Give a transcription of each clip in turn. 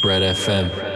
Bread FM.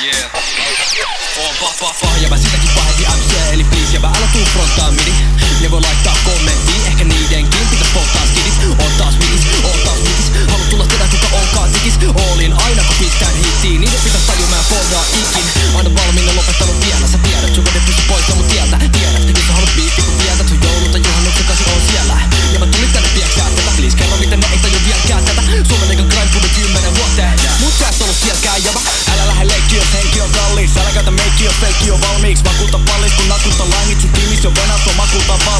Yeah. Oon pah pah pah ja mä sitäkin pahempi MC Eli please ja mä älä tuu fronttaa midi Ne voi laittaa kommentti Ehkä niidenkin pitäis polttaa skidit. Oon taas mikis, oon taas mikis Halu tulla tietää kuka onkaan tikis Olin aina kun pistään hittiin Niiden pitäis tajua mä foldaa ikin. Aina valmiina lopettanut vielä Sä tiedät sun vedet Κι ο βάλμε εξπακούτα πάλε. Κουνάκου τα λάμι του τίμη. Σε βένας το μάκου τα πάλε.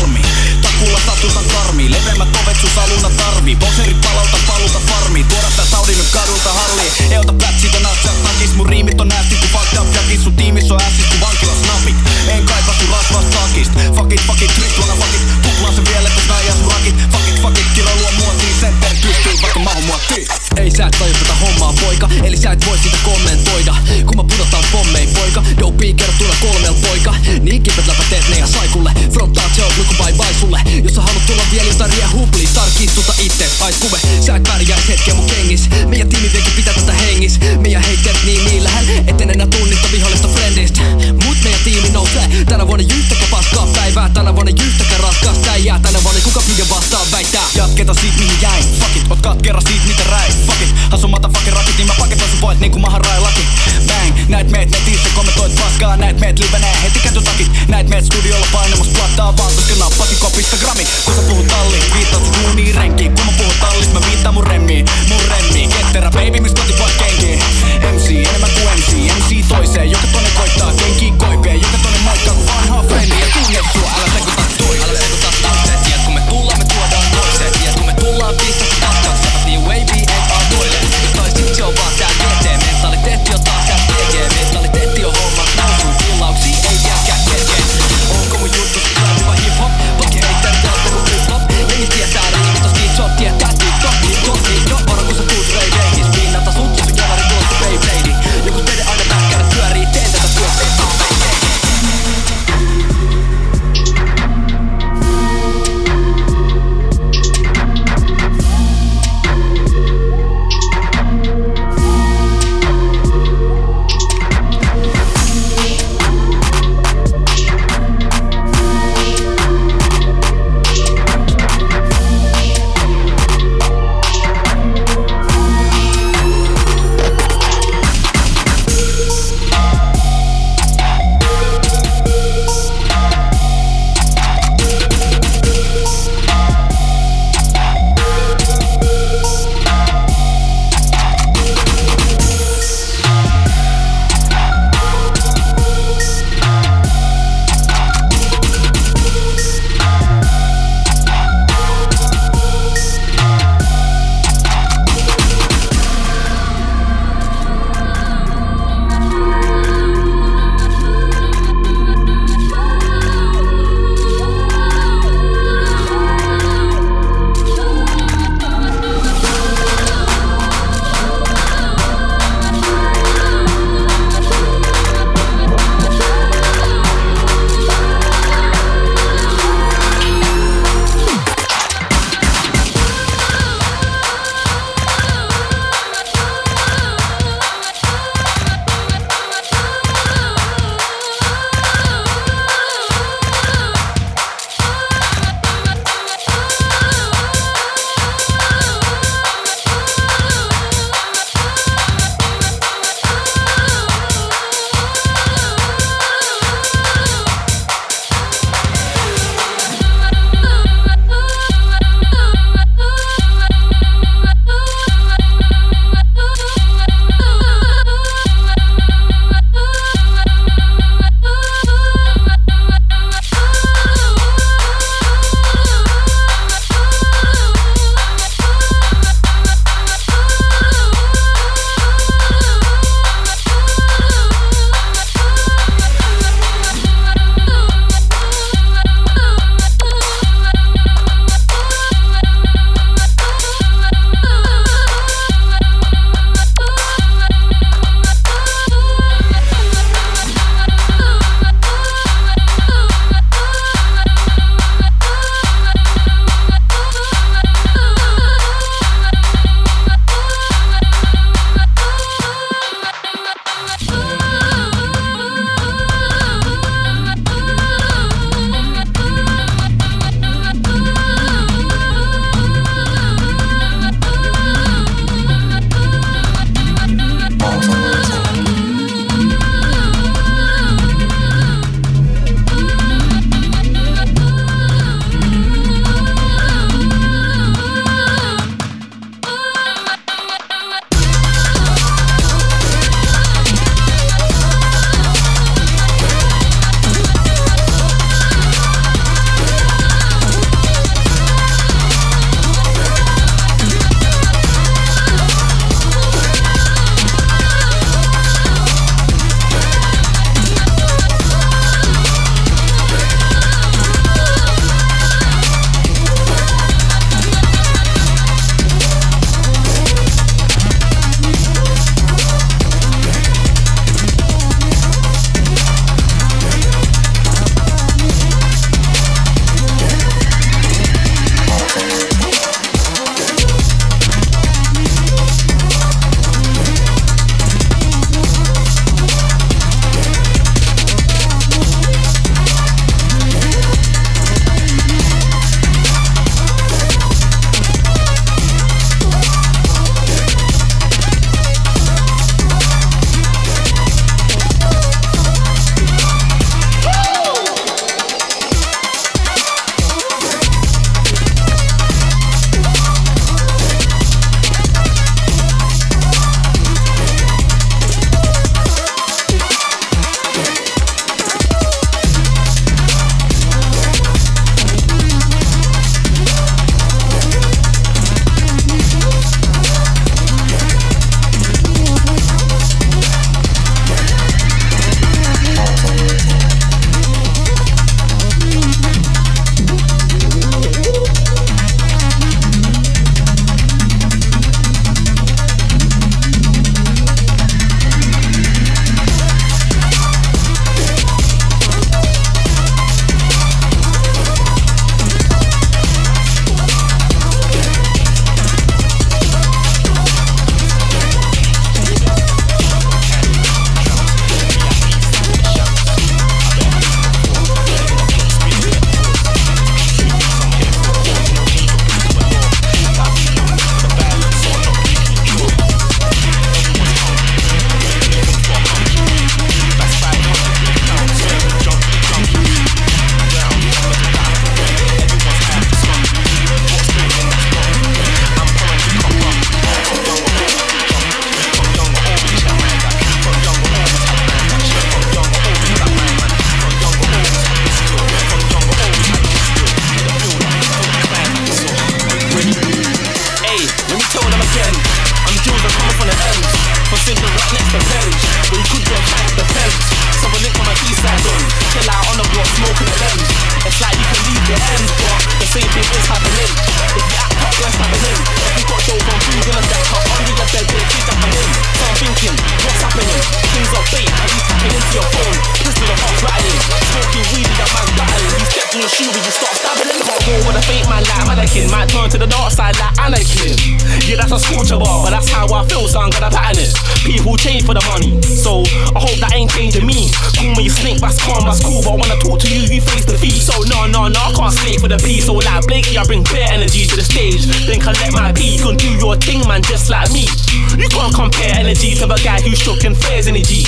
Energy.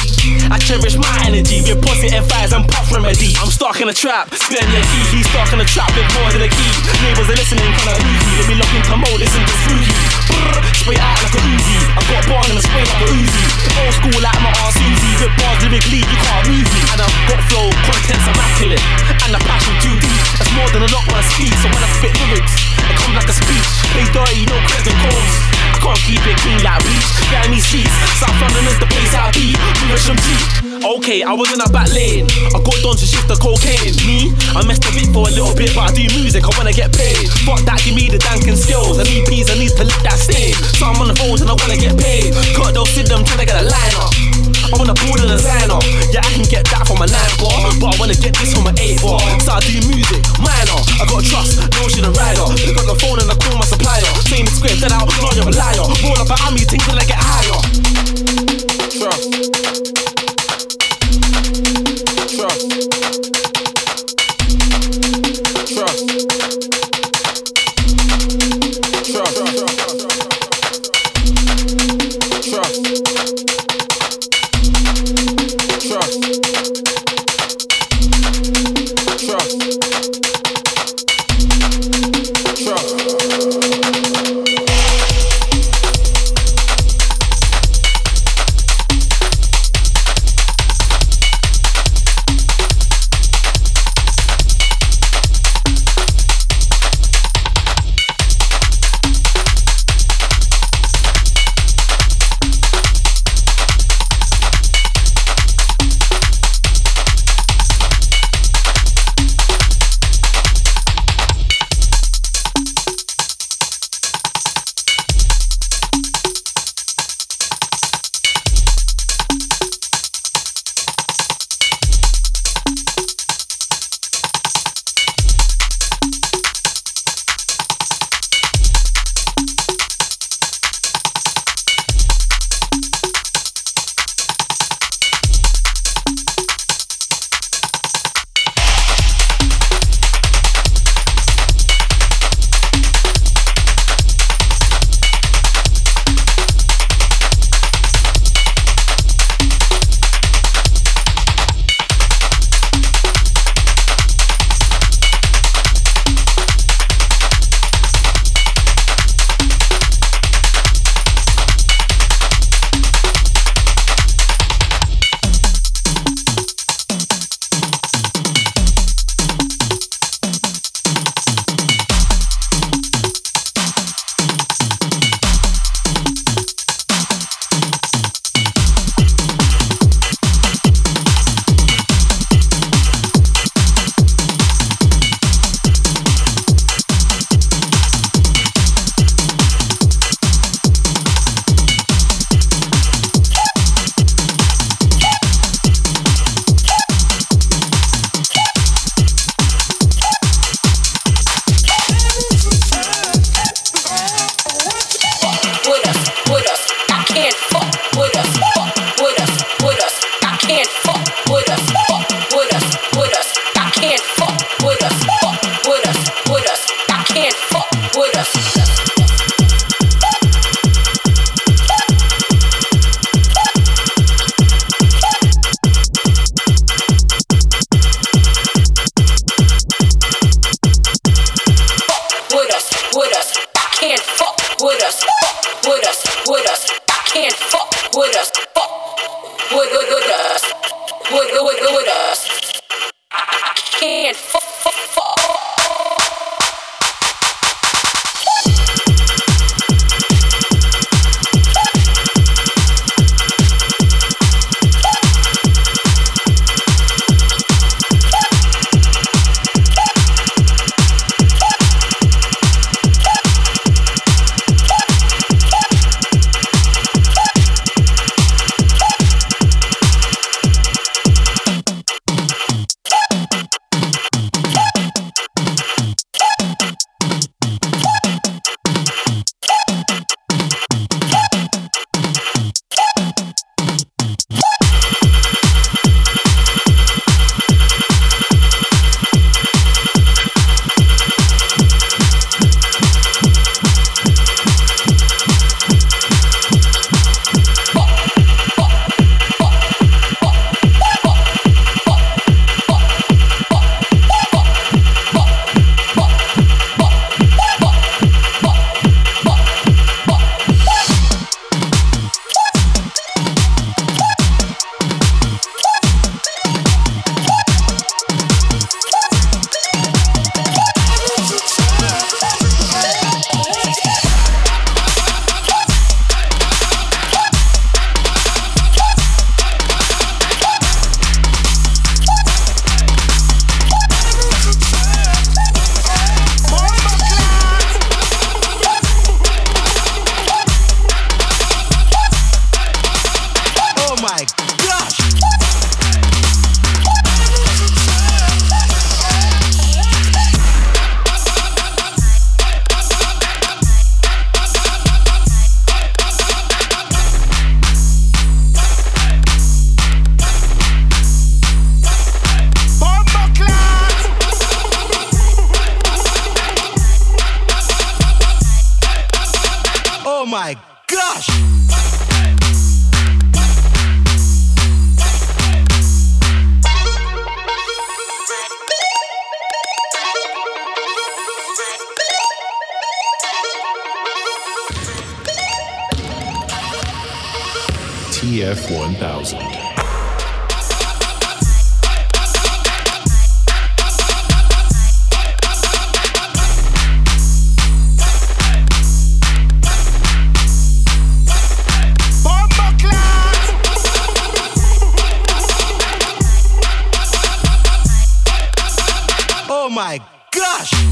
I cherish my energy with positive vibes and puff remedy. I'm stuck in a trap, spin your key. He's stuck in a trap with more than a key. Neighbors are listening, kinda oozy. Let me lock into mode, listen to spooky. Spray out like a Uzi. I got a bar in the spray like a Uzi. Old school like my ass Uzi. With bars lyrically, you can't move me. And I've got flow, content's immaculate. And the passion too deep. That's more than a lot when I speak. So when I spit lyrics, it comes like a speech. Play dirty, no credit calls. Can't keep it clean like bleach. Get me seats. South London is the place I be. Moving G. Okay, I was in a back lane. I got done to shift the cocaine. Me, I messed a bit for a little bit, but I do music. I wanna get paid. Fuck that, give me the danking skills. I need peas, I need to lift that stage. So I'm on the phones and I wanna get paid. Cut those sit them to get a line up. I wanna pull the designer. Yeah, I can get that from a 9 bar, but I wanna get this from an 8 bar. So I do music, minor. I got trust, shit a rider. Pick up the phone and I call my supplier. Same script, then I'll know you're a liar. Roll up an army, think till I get higher. Trust thank you. TF1000. Oh my gosh!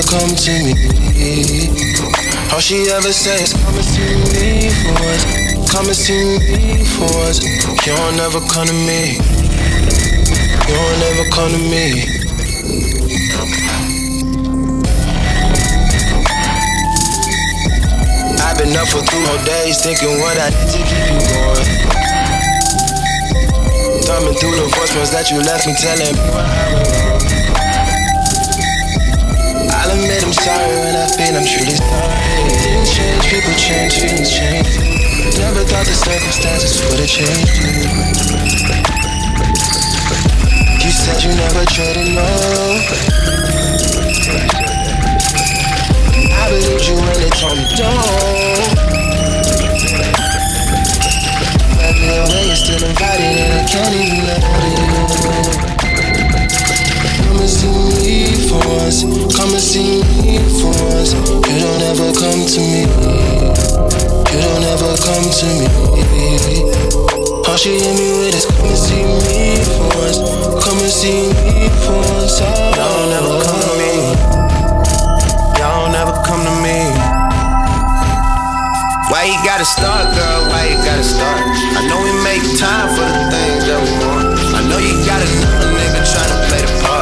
Ever come to me. All she ever says, come and see me for us. Come and see me for us. You don't ever come to me. You don't ever come to me. I've been up for two whole days thinking what I did to keep you going. Thumbing through the voicemails that you left me telling me I'll admit I'm sorry when I feel I'm truly sorry. Things change, people change, feelings change. Never thought the circumstances would have changed you. Said you never traded no. I believed you when they told me don't. Baby, the way you're still invited and I can't even let you. Come and see me for once. Come and see me for once. You don't ever come to me. You don't ever come to me. All she hit me with is come and see me for once. Come and see me for once. Oh, don't ever come to me don't ever come to me. Why you gotta start, girl? Why you gotta start? I know we make time for the things that we want. I know you got another nigga trying to play the part.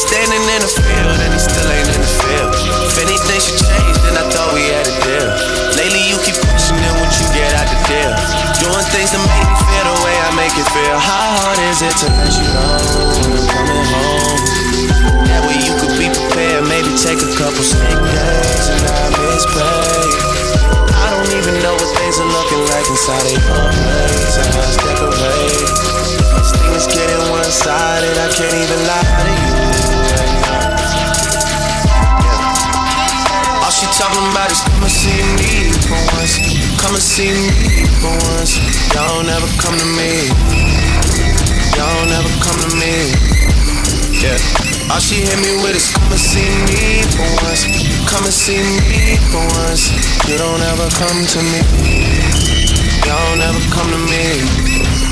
Standing in the field and he still ain't in the field. If anything should change, then I thought we had a deal. Lately you keep pushing it once you get out the deal. Doing things to make me feel the way I make it feel. How hard is it to let you know when I'm coming home? That way you could be prepared. Maybe take a couple snake days and not misplay. I don't even know what things are looking like inside a home. I just decorate. This thing is getting one sided. I can't even lie to you. All she talking about is come and see me for once. Come and see me for once. Y'all never come to me. Y'all never come to me. Yeah. All she hit me with is come and see me for once. Come and see me for once. You don't ever come to me. You don't ever come to me.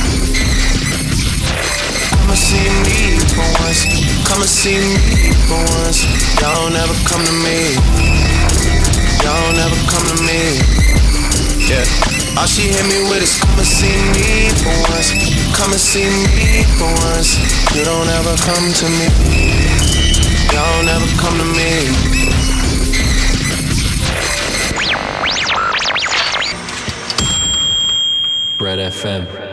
See me for once. Come and see me for once. You don't ever come to me. You don't ever come to me. Yeah. All she hit me with is come and see me for once. Come and see me for once. You don't ever come to me. You don't ever come to me. Bread FM.